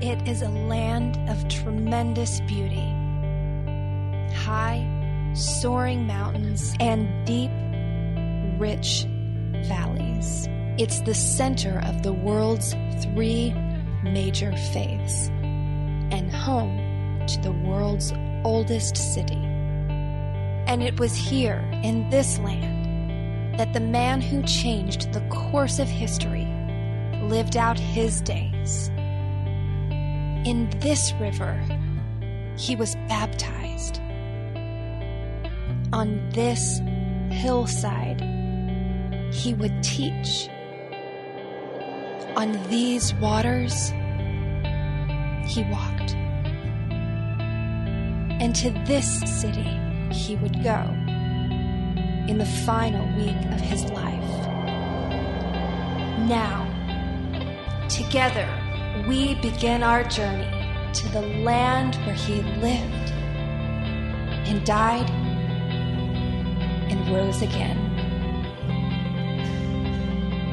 It is a land of tremendous beauty. High, soaring mountains and deep, rich valleys. It's the center of the world's three major faiths and home to the world's oldest city. And it was here, in this land, that the man who changed the course of history lived out his days. In this river, he was baptized. On this hillside, he would teach. On these waters, he walked. And to this city he would go in the final week of his life. Now, together, we begin our journey to the land where he lived and died and rose again.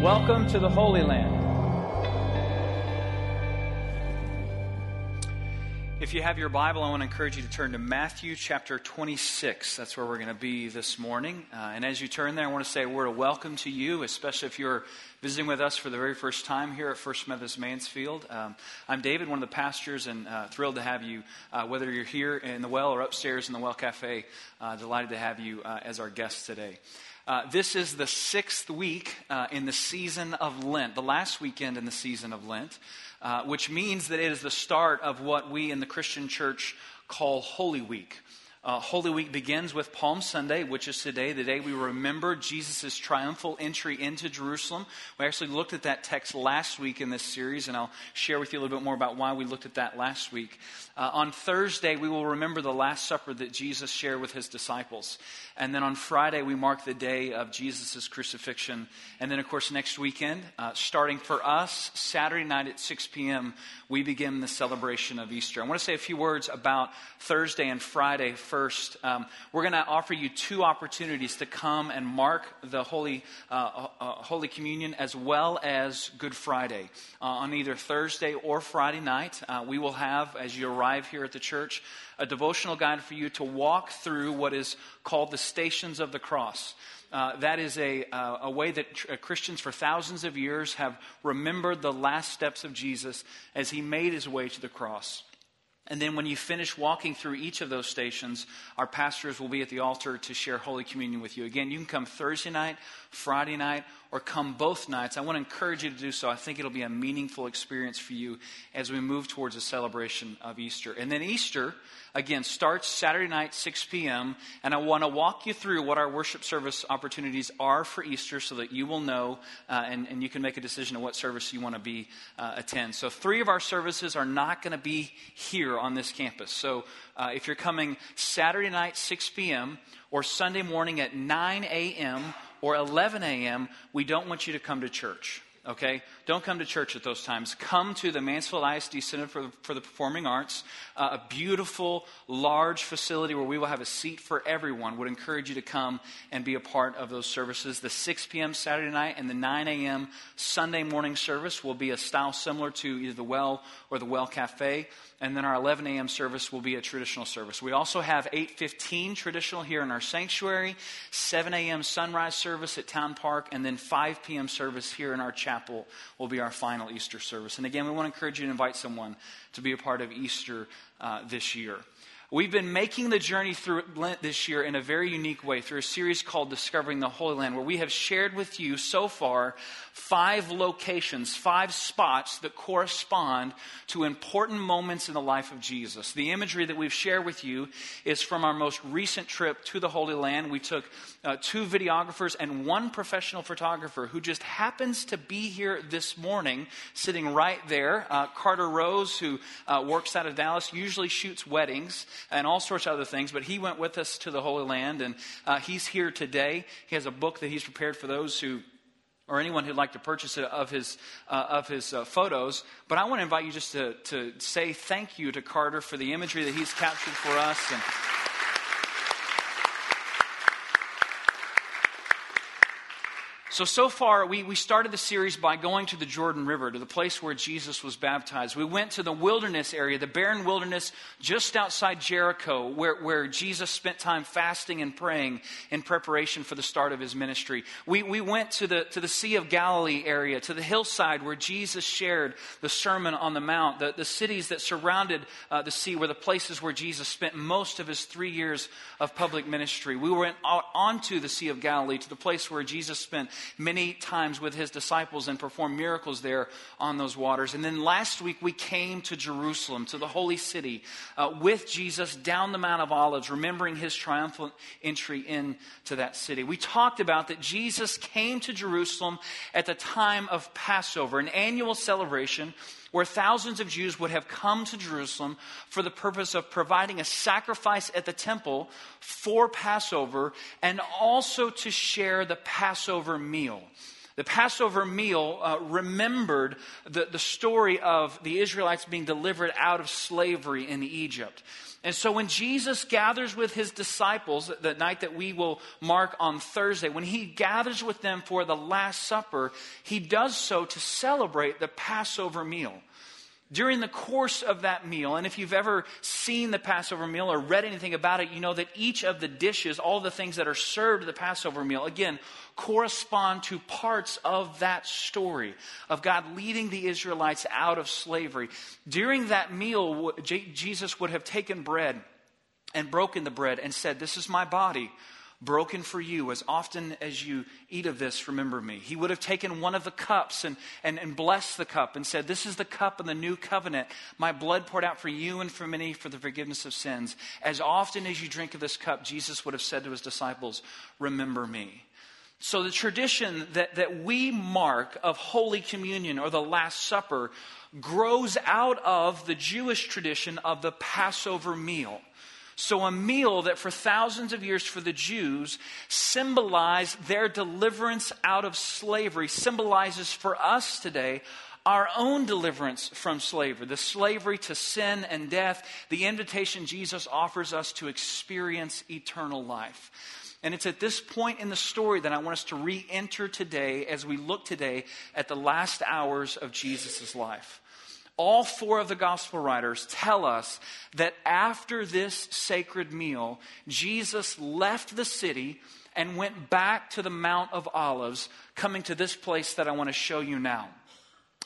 Welcome to the Holy Land. If you have your Bible, I want to encourage you to turn to Matthew chapter 26. That's where we're going to be this morning. Uh, and as you turn there, I want to say a word of welcome to you, especially if you're visiting with us for the very first time here at First Methodist Mansfield. Um, I'm David, one of the pastors, and uh, thrilled to have you, uh, whether you're here in the Well or upstairs in the Well Cafe. Uh, delighted to have you uh, as our guest today. Uh, this is the sixth week uh, in the season of Lent, the last weekend in the season of Lent, uh, which means that it is the start of what we in the Christian church call Holy Week. Uh, Holy Week begins with Palm Sunday, which is today, the day we remember Jesus' triumphal entry into Jerusalem. We actually looked at that text last week in this series, and I'll share with you a little bit more about why we looked at that last week. Uh, on Thursday, we will remember the Last Supper that Jesus shared with his disciples. And then on Friday, we mark the day of Jesus' crucifixion. And then, of course, next weekend, uh, starting for us, Saturday night at 6 p.m., we begin the celebration of Easter. I want to say a few words about Thursday and Friday. Um, we're going to offer you two opportunities to come and mark the Holy, uh, uh, Holy Communion as well as Good Friday. Uh, on either Thursday or Friday night, uh, we will have, as you arrive here at the church, a devotional guide for you to walk through what is called the Stations of the Cross. Uh, that is a, uh, a way that tr- uh, Christians for thousands of years have remembered the last steps of Jesus as he made his way to the cross. And then when you finish walking through each of those stations, our pastors will be at the altar to share Holy Communion with you. Again, you can come Thursday night, Friday night, or come both nights. I want to encourage you to do so. I think it'll be a meaningful experience for you as we move towards a celebration of Easter. And then Easter, again, starts Saturday night, 6 p.m. And I want to walk you through what our worship service opportunities are for Easter so that you will know uh, and, and you can make a decision of what service you want to be uh, attend. So three of our services are not going to be here on this campus. So uh, if you're coming Saturday night, 6 p.m., or Sunday morning at 9 a.m., or 11 a.m., we don't want you to come to church. Okay? Don't come to church at those times. Come to the Mansfield ISD Center for for the Performing Arts, uh, a beautiful, large facility where we will have a seat for everyone. Would encourage you to come and be a part of those services. The 6 p.m. Saturday night and the 9 a.m. Sunday morning service will be a style similar to either the Well or the Well Cafe and then our 11 a.m. service will be a traditional service. We also have 8:15 traditional here in our sanctuary, 7 a.m. sunrise service at Town Park, and then 5 p.m. service here in our chapel will be our final Easter service. And again, we want to encourage you to invite someone to be a part of Easter uh, this year. We've been making the journey through Lent this year in a very unique way through a series called Discovering the Holy Land, where we have shared with you so far five locations, five spots that correspond to important moments in the life of Jesus. The imagery that we've shared with you is from our most recent trip to the Holy Land. We took uh, two videographers and one professional photographer who just happens to be here this morning, sitting right there. Uh, Carter Rose, who uh, works out of Dallas, usually shoots weddings and all sorts of other things, but he went with us to the Holy Land, and uh, he's here today. He has a book that he's prepared for those who or anyone who'd like to purchase it of his, uh, of his uh, photos. But I want to invite you just to, to say thank you to Carter for the imagery that he's captured for us. And So, so far, we, we started the series by going to the Jordan River, to the place where Jesus was baptized. We went to the wilderness area, the barren wilderness just outside Jericho, where, where Jesus spent time fasting and praying in preparation for the start of his ministry. We, we went to the, to the Sea of Galilee area, to the hillside where Jesus shared the Sermon on the Mount. The, the cities that surrounded uh, the sea were the places where Jesus spent most of his three years of public ministry. We went out onto the Sea of Galilee, to the place where Jesus spent many times with his disciples and performed miracles there on those waters. And then last week we came to Jerusalem, to the holy city, uh, with Jesus down the Mount of Olives, remembering his triumphant entry into that city. We talked about that Jesus came to Jerusalem at the time of Passover, an annual celebration where thousands of Jews would have come to Jerusalem for the purpose of providing a sacrifice at the temple for Passover and also to share the Passover meal. The Passover meal uh, remembered the, the story of the Israelites being delivered out of slavery in Egypt. And so when Jesus gathers with his disciples, the night that we will mark on Thursday, when he gathers with them for the Last Supper, he does so to celebrate the Passover meal. During the course of that meal, and if you've ever seen the Passover meal or read anything about it, you know that each of the dishes, all the things that are served at the Passover meal, again, correspond to parts of that story of God leading the Israelites out of slavery. During that meal, Jesus would have taken bread and broken the bread and said, This is my body broken for you. As often as you eat of this, remember me. He would have taken one of the cups and, and, and blessed the cup and said, This is the cup of the new covenant, my blood poured out for you and for many for the forgiveness of sins. As often as you drink of this cup, Jesus would have said to his disciples, Remember me. So the tradition that, that we mark of Holy Communion or the Last Supper grows out of the Jewish tradition of the Passover meal. So, a meal that for thousands of years for the Jews symbolized their deliverance out of slavery, symbolizes for us today our own deliverance from slavery, the slavery to sin and death, the invitation Jesus offers us to experience eternal life. And it's at this point in the story that I want us to re enter today as we look today at the last hours of Jesus' life all four of the gospel writers tell us that after this sacred meal, Jesus left the city and went back to the Mount of Olives, coming to this place that I want to show you now.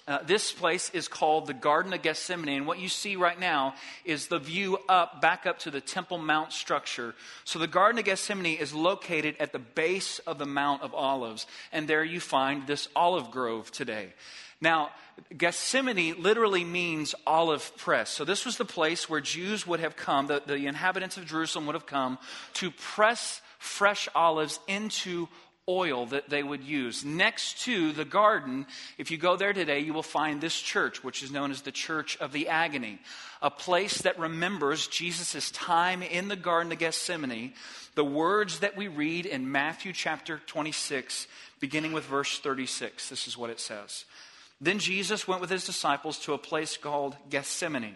Uh, this place is called the Garden of Gethsemane, and what you see right now is the view up, back up to the Temple Mount structure. So, the Garden of Gethsemane is located at the base of the Mount of Olives, and there you find this olive grove today. Now, Gethsemane literally means olive press. So, this was the place where Jews would have come, the, the inhabitants of Jerusalem would have come to press fresh olives into oil that they would use. Next to the garden, if you go there today, you will find this church, which is known as the Church of the Agony, a place that remembers Jesus' time in the Garden of Gethsemane, the words that we read in Matthew chapter 26, beginning with verse 36. This is what it says. Then Jesus went with his disciples to a place called Gethsemane.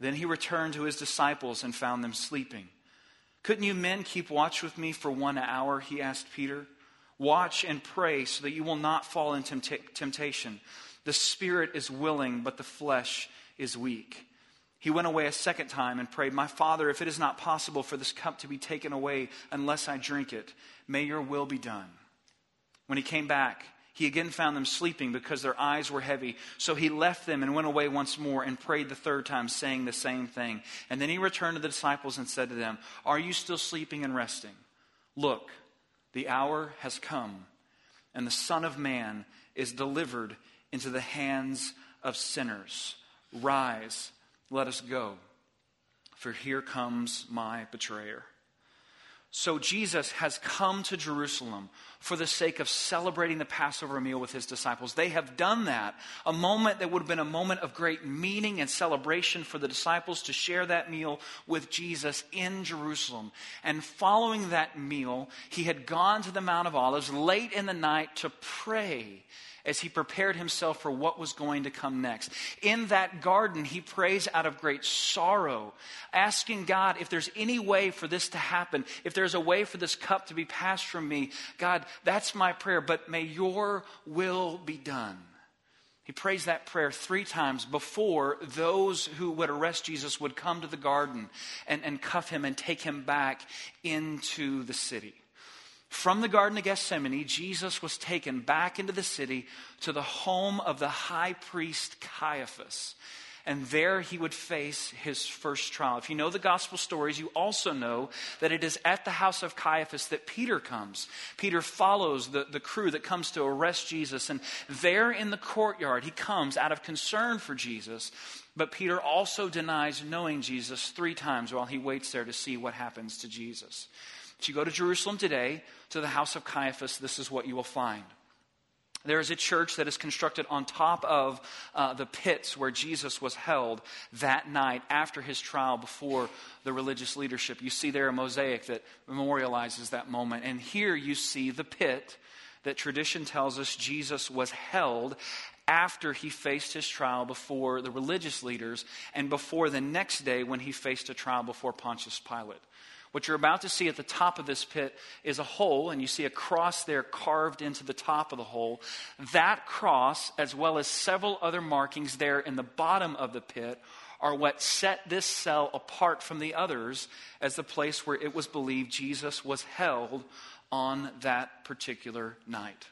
Then he returned to his disciples and found them sleeping. Couldn't you men keep watch with me for one hour? He asked Peter. Watch and pray so that you will not fall into temptation. The spirit is willing, but the flesh is weak. He went away a second time and prayed, My Father, if it is not possible for this cup to be taken away unless I drink it, may your will be done. When he came back, he again found them sleeping because their eyes were heavy. So he left them and went away once more and prayed the third time, saying the same thing. And then he returned to the disciples and said to them, Are you still sleeping and resting? Look, the hour has come, and the Son of Man is delivered into the hands of sinners. Rise let us go, for here comes my betrayer. So Jesus has come to Jerusalem for the sake of celebrating the Passover meal with his disciples. They have done that, a moment that would have been a moment of great meaning and celebration for the disciples to share that meal with Jesus in Jerusalem. And following that meal, he had gone to the Mount of Olives late in the night to pray as he prepared himself for what was going to come next. In that garden, he prays out of great sorrow, asking God if there's any way for this to happen, if there's a way for this cup to be passed from me. God, that's my prayer, but may your will be done. He prays that prayer three times before those who would arrest Jesus would come to the garden and, and cuff him and take him back into the city. From the Garden of Gethsemane, Jesus was taken back into the city to the home of the high priest Caiaphas. And there he would face his first trial. If you know the gospel stories, you also know that it is at the house of Caiaphas that Peter comes. Peter follows the, the crew that comes to arrest Jesus. And there in the courtyard, he comes out of concern for Jesus. But Peter also denies knowing Jesus three times while he waits there to see what happens to Jesus. If you go to Jerusalem today, to the house of Caiaphas, this is what you will find. There is a church that is constructed on top of uh, the pits where Jesus was held that night after his trial before the religious leadership. You see there a mosaic that memorializes that moment. And here you see the pit that tradition tells us Jesus was held after he faced his trial before the religious leaders and before the next day when he faced a trial before Pontius Pilate. What you're about to see at the top of this pit is a hole, and you see a cross there carved into the top of the hole. That cross, as well as several other markings there in the bottom of the pit, are what set this cell apart from the others as the place where it was believed Jesus was held on that particular night.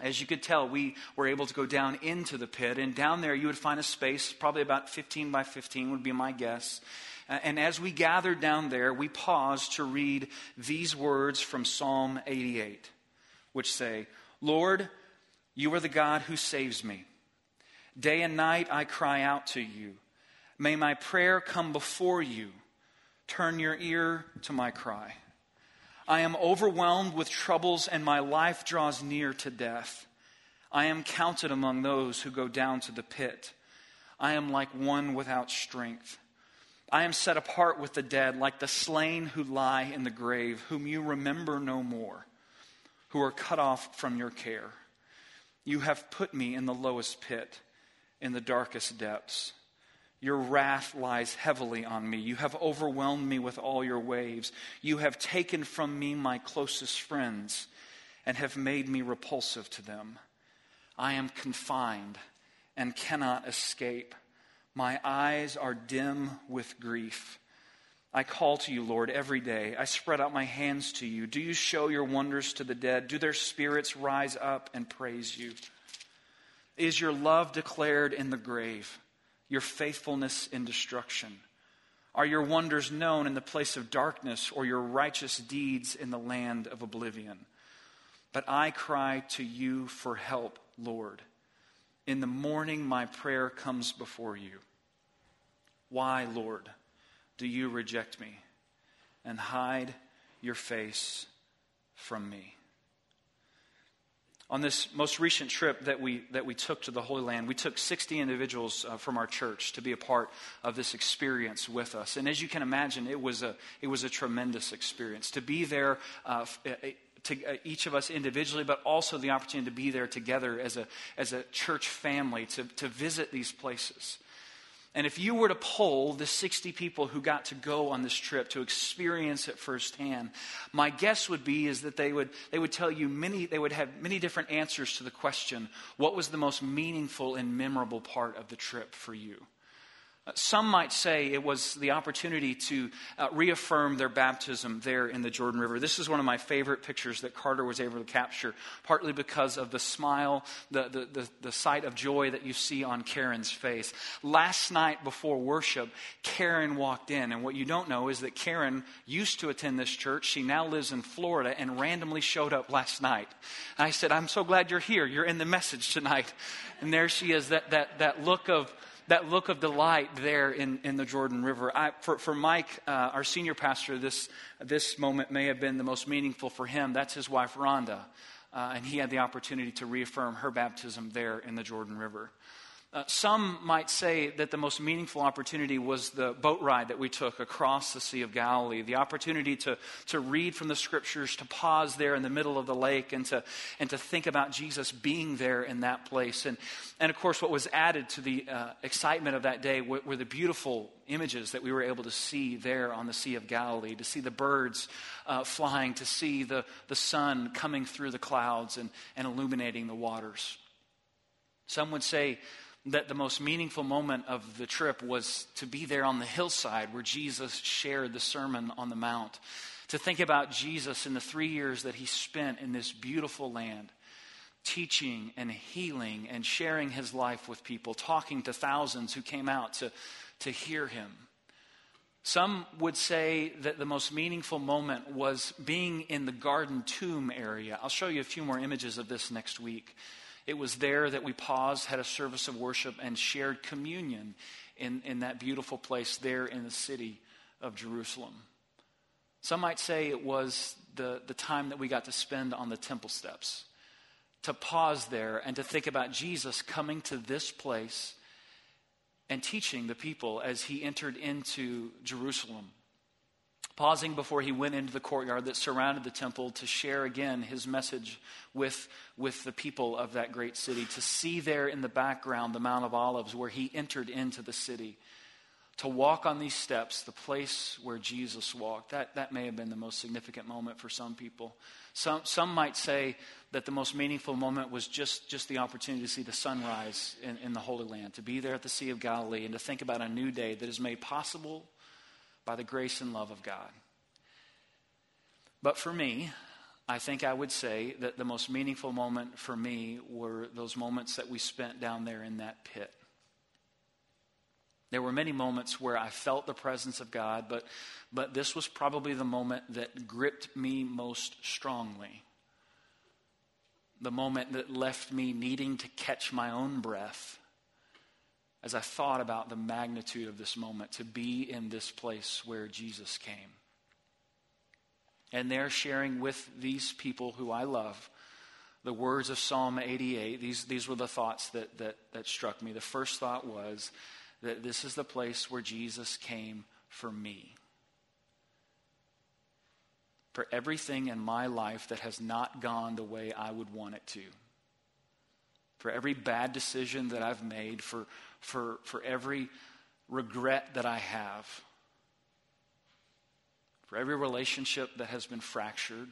As you could tell, we were able to go down into the pit, and down there you would find a space, probably about 15 by 15 would be my guess. Uh, and as we gathered down there, we paused to read these words from Psalm 88, which say, Lord, you are the God who saves me. Day and night I cry out to you. May my prayer come before you. Turn your ear to my cry. I am overwhelmed with troubles, and my life draws near to death. I am counted among those who go down to the pit. I am like one without strength. I am set apart with the dead, like the slain who lie in the grave, whom you remember no more, who are cut off from your care. You have put me in the lowest pit, in the darkest depths. Your wrath lies heavily on me. You have overwhelmed me with all your waves. You have taken from me my closest friends and have made me repulsive to them. I am confined and cannot escape. My eyes are dim with grief. I call to you, Lord, every day. I spread out my hands to you. Do you show your wonders to the dead? Do their spirits rise up and praise you? Is your love declared in the grave, your faithfulness in destruction? Are your wonders known in the place of darkness, or your righteous deeds in the land of oblivion? But I cry to you for help, Lord. In the morning, my prayer comes before you. Why, Lord, do you reject me and hide your face from me? On this most recent trip that we, that we took to the Holy Land, we took 60 individuals uh, from our church to be a part of this experience with us. And as you can imagine, it was a, it was a tremendous experience. To be there, uh, to uh, each of us individually, but also the opportunity to be there together as a, as a church family to, to visit these places. And if you were to poll the 60 people who got to go on this trip to experience it firsthand, my guess would be is that they would, they would tell you many, they would have many different answers to the question, what was the most meaningful and memorable part of the trip for you? Some might say it was the opportunity to uh, reaffirm their baptism there in the Jordan River. This is one of my favorite pictures that Carter was able to capture, partly because of the smile, the, the, the, the sight of joy that you see on Karen's face. Last night before worship, Karen walked in, and what you don't know is that Karen used to attend this church. She now lives in Florida and randomly showed up last night. And I said, I'm so glad you're here. You're in the message tonight. And there she is, that, that, that look of that look of delight there in, in the Jordan River. I, for, for Mike, uh, our senior pastor, this, this moment may have been the most meaningful for him. That's his wife, Rhonda. Uh, and he had the opportunity to reaffirm her baptism there in the Jordan River. Uh, some might say that the most meaningful opportunity was the boat ride that we took across the Sea of Galilee, the opportunity to, to read from the scriptures, to pause there in the middle of the lake, and to, and to think about Jesus being there in that place. And, and of course, what was added to the uh, excitement of that day were, were, the beautiful images that we were able to see there on the Sea of Galilee, to see the birds uh, flying, to see the, the sun coming through the clouds and, and illuminating the waters. Some would say, that the most meaningful moment of the trip was to be there on the hillside where Jesus shared the Sermon on the Mount. To think about Jesus in the three years that he spent in this beautiful land, teaching and healing and sharing his life with people, talking to thousands who came out to, to hear him. Some would say that the most meaningful moment was being in the garden tomb area. I'll show you a few more images of this next week. It was there that we paused, had a service of worship, and shared communion in, in that beautiful place there in the city of Jerusalem. Some might say it was the, the time that we got to spend on the temple steps, to pause there and to think about Jesus coming to this place and teaching the people as he entered into Jerusalem pausing before he went into the courtyard that surrounded the temple to share again his message with, with the people of that great city, to see there in the background the Mount of Olives where he entered into the city, to walk on these steps, the place where Jesus walked. That, that may have been the most significant moment for some people. Some, some might say that the most meaningful moment was just, just the opportunity to see the sunrise in, in the Holy Land, to be there at the Sea of Galilee, and to think about a new day that is made possible by the grace and love of God. But for me, I think I would say that the most meaningful moment for me were those moments that we spent down there in that pit. There were many moments where I felt the presence of God, but, but this was probably the moment that gripped me most strongly. The moment that left me needing to catch my own breath as I thought about the magnitude of this moment to be in this place where Jesus came. And there, sharing with these people who I love the words of Psalm 88, these, these were the thoughts that, that, that struck me. The first thought was that this is the place where Jesus came for me. For everything in my life that has not gone the way I would want it to. For every bad decision that I've made, for, for, for every regret that I have, for every relationship that has been fractured,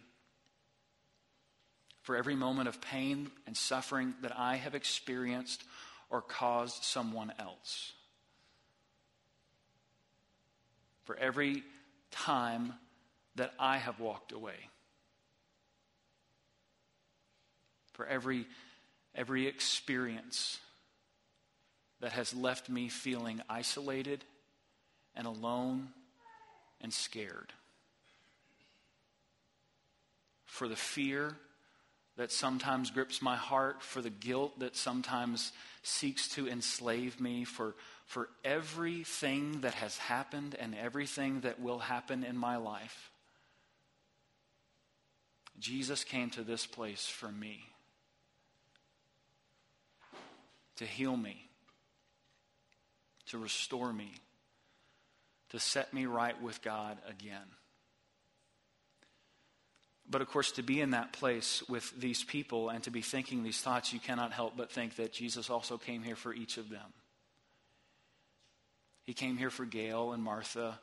for every moment of pain and suffering that I have experienced or caused someone else. For every time that I have walked away. For every, every experience that has left me feeling isolated and alone and scared. For the fear that sometimes grips my heart, for the guilt that sometimes seeks to enslave me, for, for everything that has happened and everything that will happen in my life. Jesus came to this place for me to heal me to restore me, to set me right with God again. But of course, to be in that place with these people and to be thinking these thoughts, you cannot help but think that Jesus also came here for each of them. He came here for Gail and Martha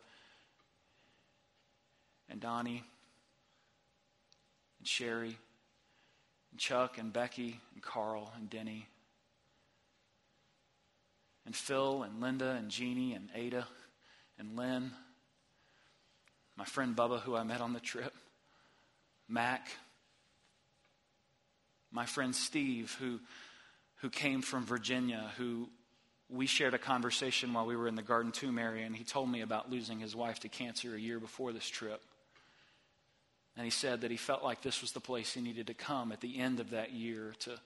and Donnie and Sherry and Chuck and Becky and Carl and Denny and Phil and Linda and Jeannie and Ada and Lynn, my friend Bubba, who I met on the trip, Mac, my friend Steve, who, who came from Virginia, who we shared a conversation while we were in the Garden Tomb area, and he told me about losing his wife to cancer a year before this trip. And he said that he felt like this was the place he needed to come at the end of that year to,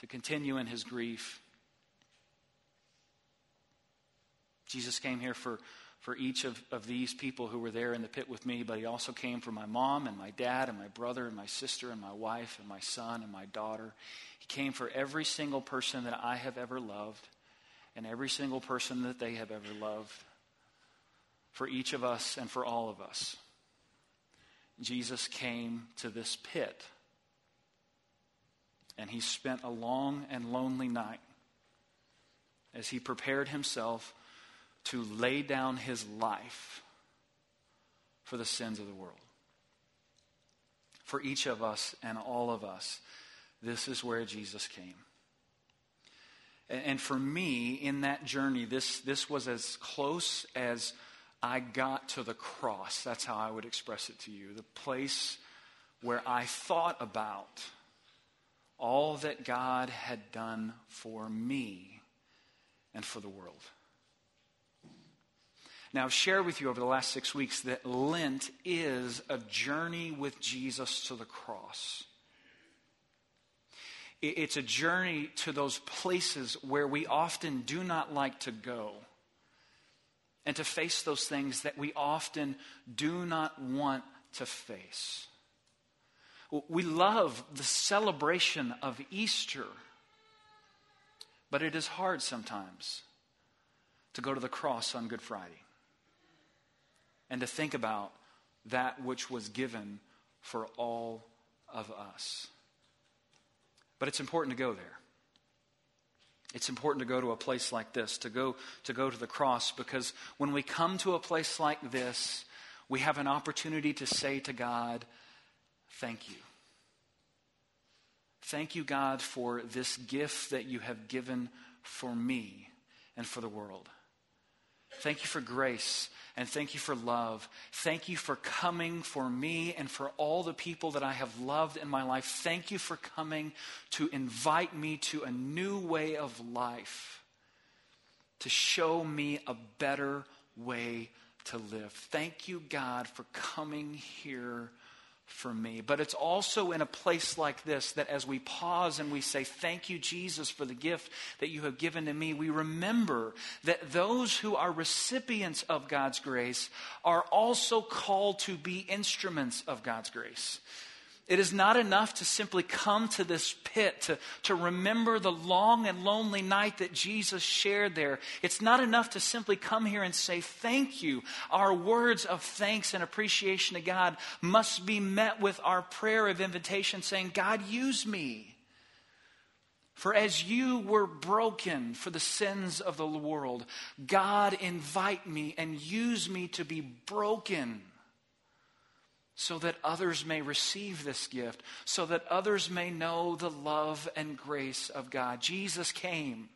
to continue in his grief Jesus came here for, for each of, of these people who were there in the pit with me, but he also came for my mom and my dad and my brother and my sister and my wife and my son and my daughter. He came for every single person that I have ever loved and every single person that they have ever loved. For each of us and for all of us. Jesus came to this pit and he spent a long and lonely night as he prepared himself to lay down his life for the sins of the world. For each of us and all of us, this is where Jesus came. And for me, in that journey, this, this was as close as I got to the cross. That's how I would express it to you. The place where I thought about all that God had done for me and for the world. Now, I've shared with you over the last six weeks that Lent is a journey with Jesus to the cross. It's a journey to those places where we often do not like to go and to face those things that we often do not want to face. We love the celebration of Easter, but it is hard sometimes to go to the cross on Good Friday and to think about that which was given for all of us. But it's important to go there. It's important to go to a place like this, to go, to go to the cross, because when we come to a place like this, we have an opportunity to say to God, Thank you. Thank you, God, for this gift that you have given for me and for the world. Thank you for grace and thank you for love. Thank you for coming for me and for all the people that I have loved in my life. Thank you for coming to invite me to a new way of life, to show me a better way to live. Thank you, God, for coming here for me. But it's also in a place like this that as we pause and we say, Thank you, Jesus, for the gift that you have given to me, we remember that those who are recipients of God's grace are also called to be instruments of God's grace. It is not enough to simply come to this pit, to, to remember the long and lonely night that Jesus shared there. It's not enough to simply come here and say, Thank you. Our words of thanks and appreciation to God must be met with our prayer of invitation, saying, God, use me. For as you were broken for the sins of the world, God, invite me and use me to be broken so that others may receive this gift, so that others may know the love and grace of God. Jesus came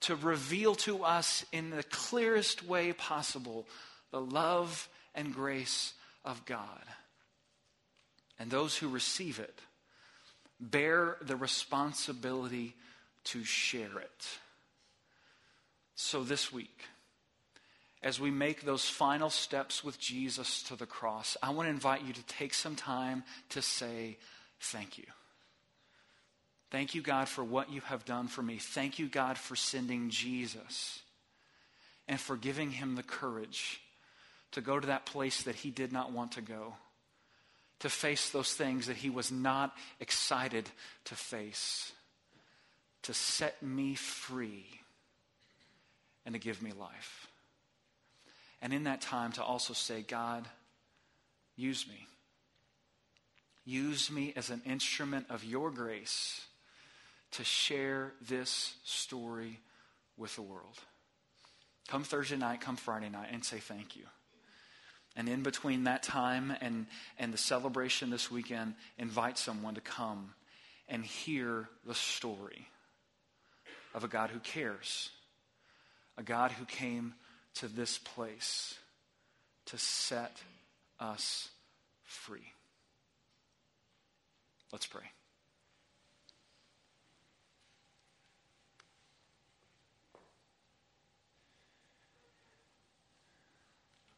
to reveal to us in the clearest way possible the love and grace of God. And those who receive it bear the responsibility to share it. So this week, as we make those final steps with Jesus to the cross, I want to invite you to take some time to say thank you. Thank you, God, for what you have done for me. Thank you, God, for sending Jesus and for giving him the courage to go to that place that he did not want to go, to face those things that he was not excited to face, to set me free, and to give me life. And in that time, to also say, God, use me. Use me as an instrument of your grace to share this story with the world. Come Thursday night, come Friday night, and say thank you. And in between that time and, and the celebration this weekend, invite someone to come and hear the story of a God who cares, a God who came to this place to set us free. Let's pray.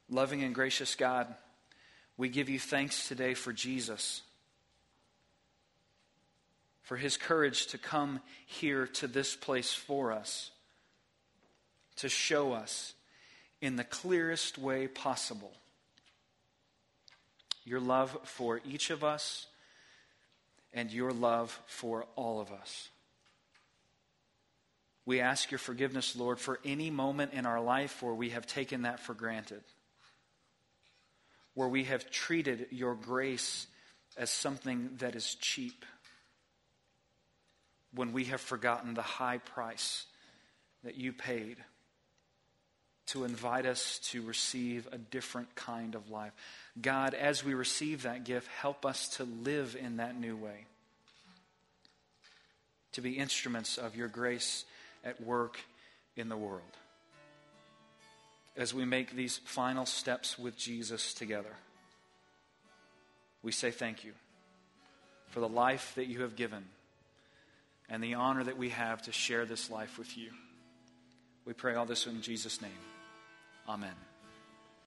Loving and gracious God, we give you thanks today for Jesus, for his courage to come here to this place for us to show us in the clearest way possible your love for each of us and your love for all of us. We ask your forgiveness, Lord, for any moment in our life where we have taken that for granted, where we have treated your grace as something that is cheap, when we have forgotten the high price that you paid to invite us to receive a different kind of life. God, as we receive that gift, help us to live in that new way, to be instruments of your grace at work in the world. As we make these final steps with Jesus together, we say thank you for the life that you have given and the honor that we have to share this life with you. We pray all this in Jesus' name. Amen.